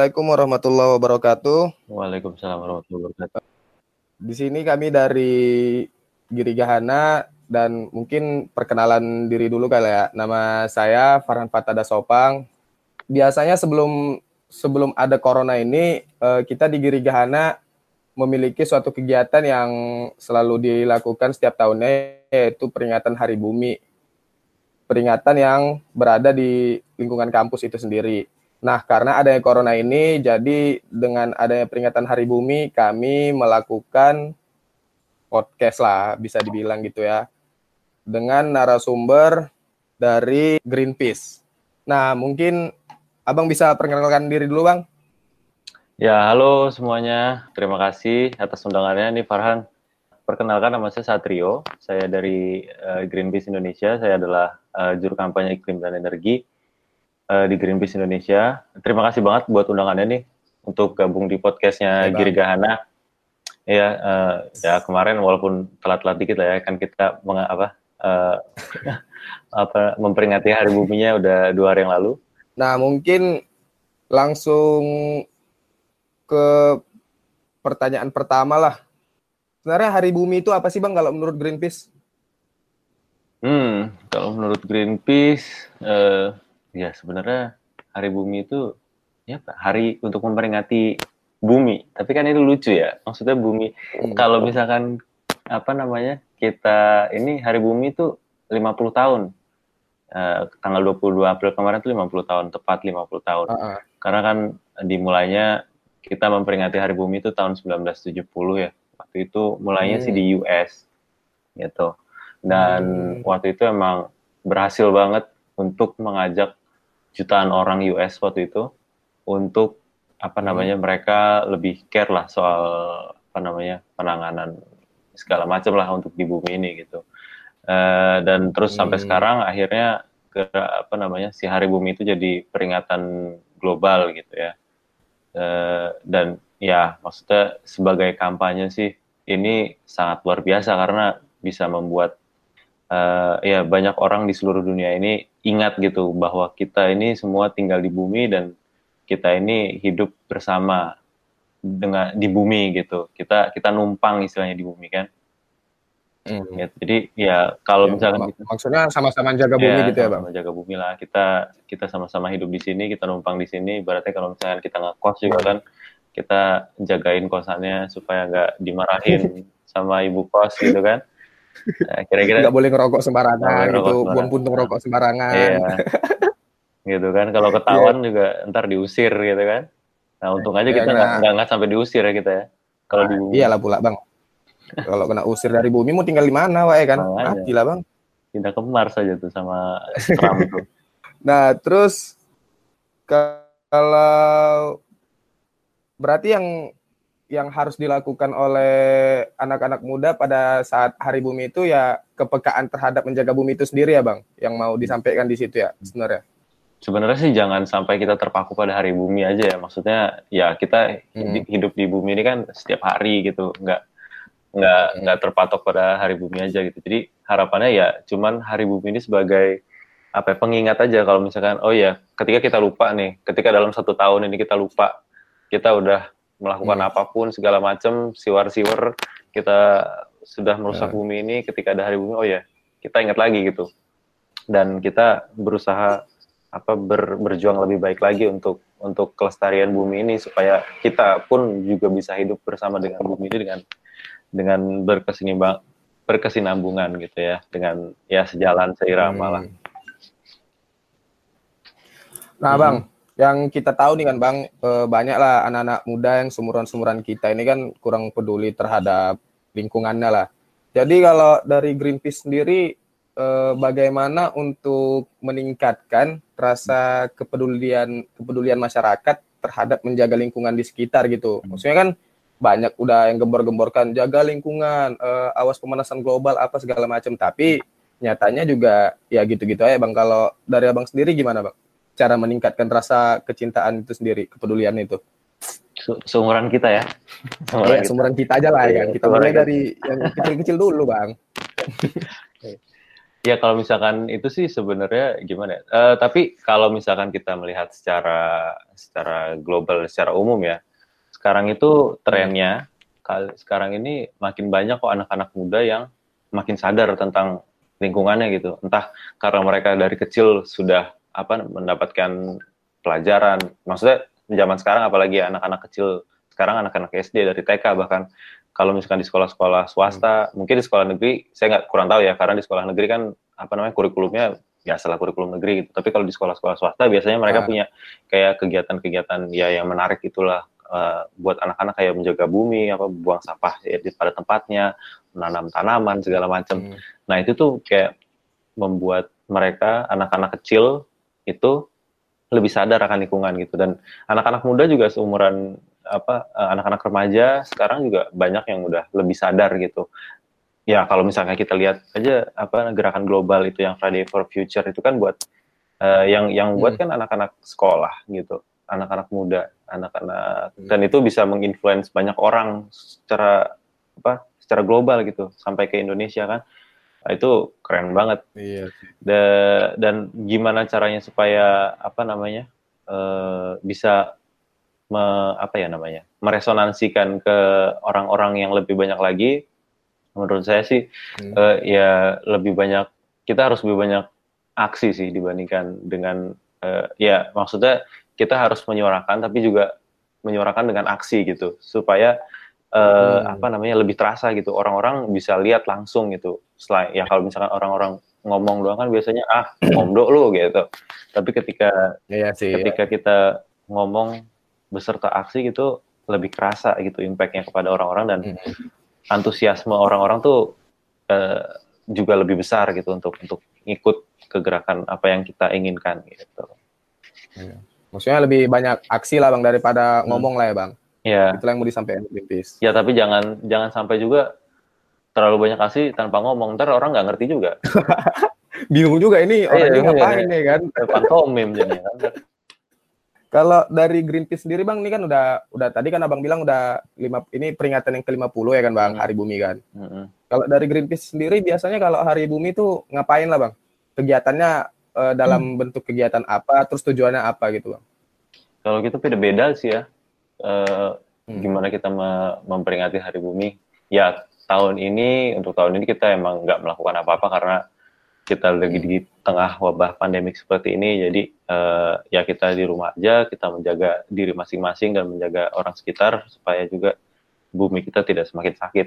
Assalamualaikum warahmatullahi wabarakatuh. Waalaikumsalam warahmatullahi wabarakatuh. Di sini kami dari Giri Gahana dan mungkin perkenalan diri dulu kali ya. Nama saya Farhan Fatada Sopang. Biasanya sebelum sebelum ada corona ini eh, kita di Giri Gahana memiliki suatu kegiatan yang selalu dilakukan setiap tahunnya yaitu peringatan Hari Bumi. Peringatan yang berada di lingkungan kampus itu sendiri. Nah, karena adanya corona ini, jadi dengan adanya peringatan Hari Bumi, kami melakukan podcast lah, bisa dibilang gitu ya, dengan narasumber dari Greenpeace. Nah, mungkin Abang bisa perkenalkan diri dulu, Bang. Ya, halo semuanya. Terima kasih atas undangannya. Ini Farhan. Perkenalkan nama saya Satrio. Saya dari uh, Greenpeace Indonesia. Saya adalah uh, juru kampanye iklim dan energi uh, di Greenpeace Indonesia. Terima kasih banget buat undangannya nih untuk gabung di podcastnya ya, Giri Gahana. Ya, uh, ya kemarin walaupun telat-telat dikit lah ya kan kita meng, apa uh, apa memperingati Hari Buminya udah dua hari yang lalu. Nah mungkin langsung ke pertanyaan pertama lah. Sebenarnya Hari Bumi itu apa sih bang kalau menurut Greenpeace? Hmm, kalau menurut Greenpeace, uh, Ya sebenarnya Hari Bumi itu ya Pak, hari untuk memperingati bumi. Tapi kan itu lucu ya. Maksudnya bumi hmm. kalau misalkan apa namanya? Kita ini Hari Bumi itu 50 tahun. Uh, tanggal 22 April kemarin itu 50 tahun, tepat 50 tahun. Uh -uh. Karena kan dimulainya kita memperingati Hari Bumi itu tahun 1970 ya. Waktu itu mulainya hmm. sih di US gitu. Dan hmm. waktu itu emang berhasil banget untuk mengajak jutaan orang US waktu itu untuk apa hmm. namanya hmm. mereka lebih care lah soal apa namanya penanganan segala macam lah untuk di bumi ini gitu uh, dan terus hmm. sampai sekarang akhirnya ke apa namanya si hari bumi itu jadi peringatan global gitu ya uh, dan ya maksudnya sebagai kampanye sih ini sangat luar biasa karena bisa membuat uh, ya banyak orang di seluruh dunia ini ingat gitu bahwa kita ini semua tinggal di bumi dan kita ini hidup bersama dengan di bumi gitu. Kita kita numpang istilahnya di bumi kan. Hmm. Ya, jadi ya kalau ya, misalkan mak kita, maksudnya sama-sama jaga bumi ya, gitu ya bang. Sama jaga bumi lah. Kita kita sama-sama hidup di sini, kita numpang di sini. Berarti kalau misalkan kita ngekos juga hmm. kan, kita jagain kosannya supaya nggak dimarahin sama ibu kos gitu kan. Nah, kira-kira nggak boleh ngerokok sembarangan gitu, buang puntung rokok sembarangan. Iya. gitu kan, kalau ketahuan yeah. juga ntar diusir gitu kan. Nah untung aja kita nggak yeah, nggak sampai diusir ya kita ya. Kalau nah, di bumi. Iyalah pula bang. kalau kena usir dari bumi mau tinggal di mana, wae kan? Nah, lah bang. Pindah ke Mars aja tuh sama Trump tuh. Nah terus kalau berarti yang yang harus dilakukan oleh anak-anak muda pada saat Hari Bumi itu ya kepekaan terhadap menjaga bumi itu sendiri ya Bang, yang mau disampaikan di situ ya sebenarnya. Sebenarnya sih jangan sampai kita terpaku pada Hari Bumi aja ya. Maksudnya ya kita hmm. hidup di bumi ini kan setiap hari gitu, nggak nggak hmm. nggak terpatok pada Hari Bumi aja gitu. Jadi harapannya ya cuman Hari Bumi ini sebagai apa ya, pengingat aja kalau misalkan oh ya ketika kita lupa nih, ketika dalam satu tahun ini kita lupa kita udah melakukan hmm. apa pun segala macam siwar-siwar kita sudah merusak hmm. bumi ini ketika ada hari bumi oh ya kita ingat lagi gitu dan kita berusaha apa ber, berjuang lebih baik lagi untuk untuk kelestarian bumi ini supaya kita pun juga bisa hidup bersama dengan bumi ini dengan dengan berkesinimbang berkesinambungan gitu ya dengan ya sejalan seirama hmm. lah. Nah, Bang, yang kita tahu nih kan Bang, eh, banyak lah anak-anak muda yang sumuran-sumuran kita ini kan kurang peduli terhadap lingkungannya lah. Jadi kalau dari Greenpeace sendiri eh, bagaimana untuk meningkatkan rasa kepedulian kepedulian masyarakat terhadap menjaga lingkungan di sekitar gitu. Hmm. Maksudnya kan banyak udah yang gembor-gemborkan jaga lingkungan, eh, awas pemanasan global apa segala macam, tapi nyatanya juga ya gitu-gitu aja Bang. Kalau dari Abang sendiri gimana Bang? Cara meningkatkan rasa kecintaan itu sendiri, kepedulian itu? Seumuran kita ya. Seumuran, ya, kita. seumuran kita aja lah ya. Kita mulai dari yang kecil-kecil dulu, Bang. Ya kalau misalkan itu sih sebenarnya gimana ya? Uh, tapi kalau misalkan kita melihat secara secara global, secara umum ya, sekarang itu trennya sekarang ini makin banyak kok anak-anak muda yang makin sadar tentang lingkungannya gitu. Entah karena mereka dari kecil sudah apa mendapatkan pelajaran. Maksudnya zaman sekarang apalagi anak-anak kecil sekarang anak-anak SD dari TK bahkan kalau misalkan di sekolah-sekolah swasta, hmm. mungkin di sekolah negeri, saya nggak kurang tahu ya, karena di sekolah negeri kan apa namanya kurikulumnya ya salah kurikulum negeri gitu. Tapi kalau di sekolah-sekolah swasta biasanya mereka ah. punya kayak kegiatan-kegiatan ya yang menarik itulah uh, buat anak-anak kayak menjaga bumi, apa buang sampah ya, di pada tempatnya, menanam tanaman segala macam. Hmm. Nah itu tuh kayak membuat mereka anak-anak kecil itu lebih sadar akan lingkungan gitu dan anak-anak muda juga seumuran apa eh, anak-anak remaja sekarang juga banyak yang udah lebih sadar gitu. Ya kalau misalnya kita lihat aja apa gerakan global itu yang Friday for Future itu kan buat uh, yang yang buat hmm. kan anak-anak sekolah gitu, anak-anak muda, anak-anak hmm. dan itu bisa menginfluence banyak orang secara apa secara global gitu sampai ke Indonesia kan. Nah, itu keren banget. Iya. Da, dan gimana caranya supaya apa namanya uh, bisa me, apa ya namanya meresonansikan ke orang-orang yang lebih banyak lagi menurut saya sih hmm. uh, ya lebih banyak kita harus lebih banyak aksi sih dibandingkan dengan uh, ya maksudnya kita harus menyuarakan tapi juga menyuarakan dengan aksi gitu supaya uh, hmm. apa namanya lebih terasa gitu orang-orang bisa lihat langsung gitu selain ya kalau misalkan orang-orang ngomong doang kan biasanya ah ngomdok lu gitu tapi ketika iya sih, ketika iya. kita ngomong beserta aksi gitu lebih kerasa gitu impactnya kepada orang-orang dan hmm. antusiasme orang-orang tuh uh, juga lebih besar gitu untuk untuk ikut ke gerakan apa yang kita inginkan gitu. Ya. Maksudnya lebih banyak aksi lah bang daripada hmm. ngomong lah ya bang. Iya. Itulah yang mau disampaikan Greenpeace. Ya tapi jangan jangan sampai juga terlalu banyak aksi tanpa ngomong ntar orang nggak ngerti juga. Bingung juga ini orang iya, ini ngapain nih kan? Pantomim jadi kan. Kalau dari Greenpeace sendiri Bang, ini kan udah udah tadi kan Abang bilang udah lima ini peringatan yang ke-50 ya kan Bang, hmm. Hari Bumi kan. Hmm. Kalau dari Greenpeace sendiri biasanya kalau Hari Bumi itu ngapain lah Bang? Kegiatannya uh, dalam hmm. bentuk kegiatan apa, terus tujuannya apa gitu Bang? Kalau gitu beda-beda sih ya. Uh, hmm. Gimana kita me memperingati Hari Bumi? Ya tahun ini untuk tahun ini kita emang nggak melakukan apa-apa karena kita lagi di tengah wabah pandemik seperti ini, jadi uh, ya kita di rumah aja, kita menjaga diri masing-masing dan menjaga orang sekitar supaya juga bumi kita tidak semakin sakit.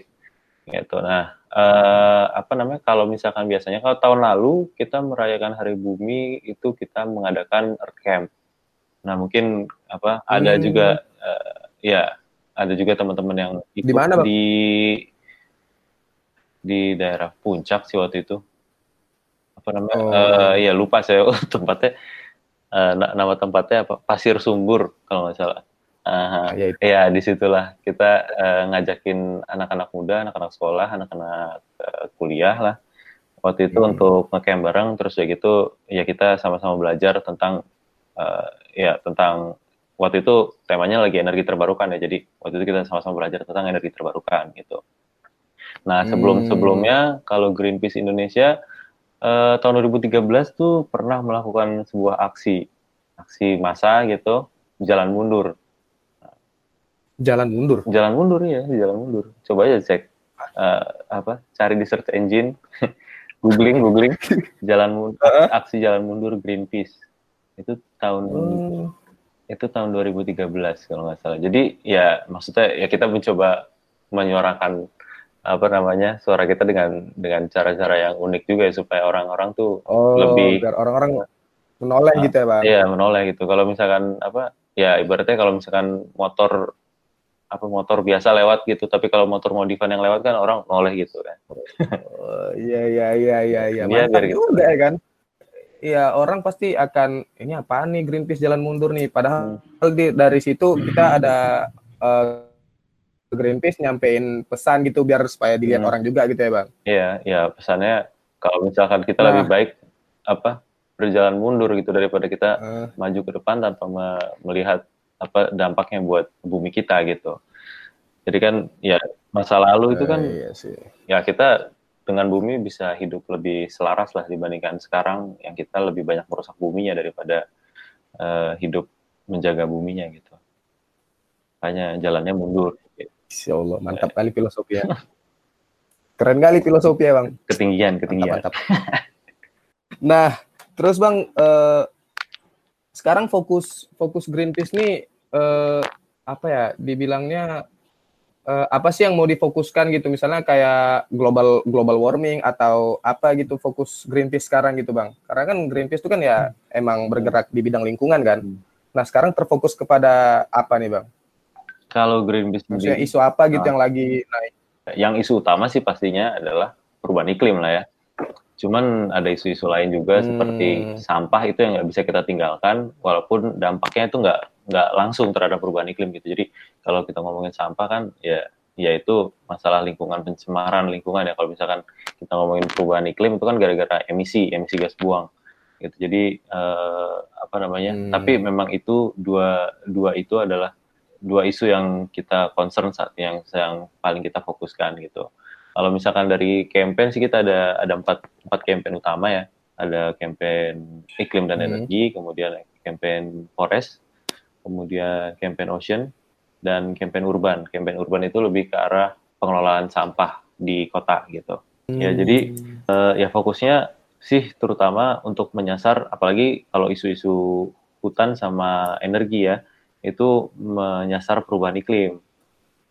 Gitu. Nah, uh, apa namanya? Kalau misalkan biasanya kalau tahun lalu kita merayakan Hari Bumi itu kita mengadakan Earth Camp. Nah, mungkin apa? Ada hmm. juga uh, ya ada juga teman-teman yang ikut di mana, Bang? di di daerah Puncak sih waktu itu apa namanya oh. uh, ya lupa saya tempatnya uh, nama tempatnya apa Pasir Sumbur kalau nggak salah uh, ya, ya di situlah kita uh, ngajakin anak-anak muda anak-anak sekolah anak-anak uh, kuliah lah waktu itu hmm. untuk ngecamp bareng terus ya gitu ya kita sama-sama belajar tentang uh, ya tentang waktu itu temanya lagi energi terbarukan ya. Jadi waktu itu kita sama-sama belajar tentang energi terbarukan gitu. Nah sebelum sebelumnya kalau Greenpeace Indonesia uh, tahun 2013 tuh pernah melakukan sebuah aksi aksi massa gitu jalan mundur. Jalan mundur? Jalan mundur ya jalan mundur. Coba aja cek uh, apa cari di search engine googling googling jalan mundur aksi jalan mundur Greenpeace itu tahun hmm. itu tahun 2013 kalau nggak salah. Jadi ya maksudnya ya kita mencoba menyuarakan apa namanya suara kita dengan dengan cara-cara yang unik juga ya supaya orang-orang tuh oh, lebih orang-orang menoleh uh, gitu ya pak iya menoleh gitu. Kalau misalkan apa ya ibaratnya kalau misalkan motor apa motor biasa lewat gitu tapi kalau motor modifan yang lewat kan orang noleh gitu kan. Oh, iya iya iya iya iya. Mantap gitu. juga ya kan Iya orang pasti akan ini apa nih Greenpeace jalan mundur nih padahal di, dari situ kita ada uh, Greenpeace nyampein pesan gitu biar supaya dilihat hmm. orang juga gitu ya bang? Iya, iya pesannya kalau misalkan kita nah. lebih baik apa berjalan mundur gitu daripada kita uh. maju ke depan tanpa me melihat apa dampaknya buat bumi kita gitu. Jadi kan ya masa lalu itu kan uh, iya sih. ya kita dengan bumi bisa hidup lebih selaras lah dibandingkan sekarang yang kita lebih banyak merusak buminya daripada uh, hidup menjaga buminya gitu. Hanya jalannya mundur. Insya Allah, mantap kali filosofi ya. Keren kali filosofi ya bang. Ketinggian, ketinggian. Mantap, mantap. nah, terus bang, uh, sekarang fokus fokus Greenpeace nih uh, apa ya? Dibilangnya uh, apa sih yang mau difokuskan gitu? Misalnya kayak global global warming atau apa gitu fokus Greenpeace sekarang gitu bang? Karena kan Greenpeace itu kan ya hmm. emang bergerak di bidang lingkungan kan. Hmm. nah sekarang terfokus kepada apa nih bang? Kalau Greenpeace maksudnya isu apa gitu nah, yang lagi naik? Yang isu utama sih pastinya adalah perubahan iklim lah ya cuman ada isu-isu lain juga hmm. seperti sampah itu yang nggak bisa kita tinggalkan walaupun dampaknya itu nggak nggak langsung terhadap perubahan iklim gitu. Jadi kalau kita ngomongin sampah kan ya ya itu masalah lingkungan pencemaran lingkungan ya. Kalau misalkan kita ngomongin perubahan iklim itu kan gara-gara emisi emisi gas buang. Gitu. Jadi eh, apa namanya hmm. tapi memang itu dua dua itu adalah dua isu yang kita concern saat yang yang paling kita fokuskan gitu kalau misalkan dari campaign sih kita ada ada empat empat campaign utama ya. Ada campaign iklim dan hmm. energi, kemudian campaign forest, kemudian campaign ocean, dan campaign urban. Campaign urban itu lebih ke arah pengelolaan sampah di kota gitu. Ya, hmm. Ya jadi uh, ya fokusnya sih terutama untuk menyasar, apalagi kalau isu-isu hutan sama energi ya, itu menyasar perubahan iklim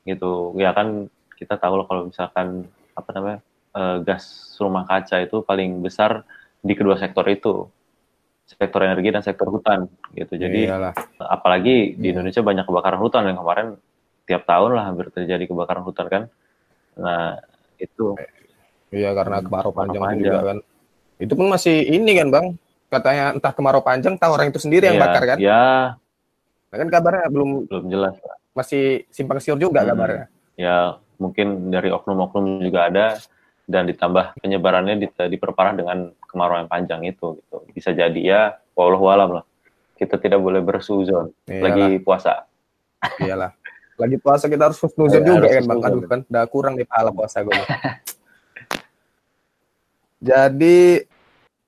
gitu. Ya kan kita tahu loh kalau misalkan apa namanya uh, gas rumah kaca itu paling besar di kedua sektor itu. Sektor energi dan sektor hutan gitu. Jadi Iyalah. apalagi di iya. Indonesia banyak kebakaran hutan. Yang kemarin tiap tahun lah hampir terjadi kebakaran hutan kan. Nah itu. Iya karena kemarau panjang, panjang. juga kan. Itu pun masih ini kan bang. Katanya entah kemarau panjang entah orang itu sendiri yang iya, bakar kan. ya nah, kan kabarnya belum belum jelas masih simpang siur juga hmm. kabarnya. Ya mungkin dari oknum-oknum juga ada dan ditambah penyebarannya di, diperparah dengan kemarau yang panjang itu gitu. Bisa jadi ya wallahu alam lah. Kita tidak boleh bersuzon lagi puasa. Iyalah. Lagi puasa kita harus husnuzon ya, juga kan bang? aduh kan udah kurang nih pahala puasa gue jadi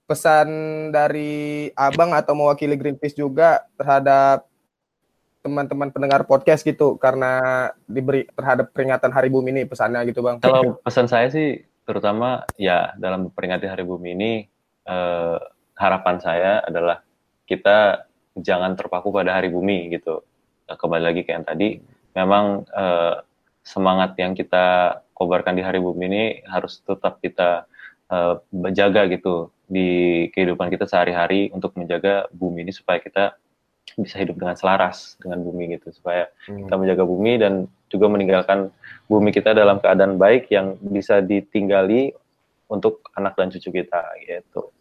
pesan dari abang atau mewakili Greenpeace juga terhadap teman-teman pendengar podcast gitu karena diberi terhadap peringatan Hari Bumi ini pesannya gitu bang? Kalau pesan saya sih terutama ya dalam memperingati Hari Bumi ini eh, harapan saya adalah kita jangan terpaku pada Hari Bumi gitu. Eh, kembali lagi ke yang tadi, memang eh, semangat yang kita kobarkan di Hari Bumi ini harus tetap kita eh, jaga gitu di kehidupan kita sehari-hari untuk menjaga bumi ini supaya kita bisa hidup dengan selaras dengan bumi gitu supaya hmm. kita menjaga bumi dan juga meninggalkan bumi kita dalam keadaan baik yang bisa ditinggali untuk anak dan cucu kita gitu.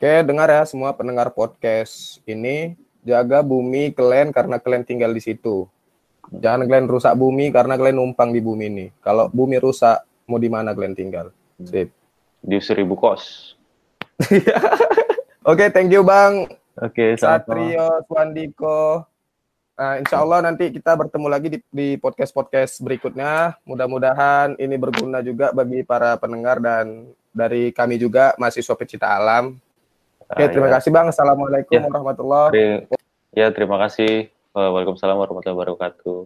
Oke, dengar ya semua pendengar podcast ini jaga bumi kalian karena kalian tinggal di situ. Jangan kalian rusak bumi karena kalian numpang di bumi ini. Kalau bumi rusak, mau di mana kalian tinggal? Hmm. Sip. Di seribu kos. Oke, okay, thank you Bang. Oke, okay, Satrio, Swandiko. Nah, insya Allah nanti kita bertemu lagi di, di podcast-podcast berikutnya. Mudah-mudahan ini berguna juga bagi para pendengar dan dari kami juga mahasiswa pecinta alam. Oke, terima ya. kasih Bang. Assalamualaikum ya. warahmatullahi wabarakatuh. Ya, terima kasih. Waalaikumsalam warahmatullahi wabarakatuh.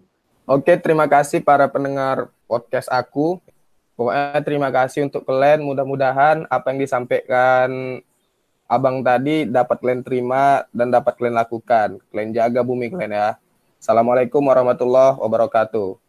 Oke, terima kasih para pendengar podcast aku. Pokoknya terima kasih untuk kalian. Mudah-mudahan apa yang disampaikan abang tadi dapat kalian terima dan dapat kalian lakukan. Kalian jaga bumi kalian ya. Assalamualaikum warahmatullahi wabarakatuh.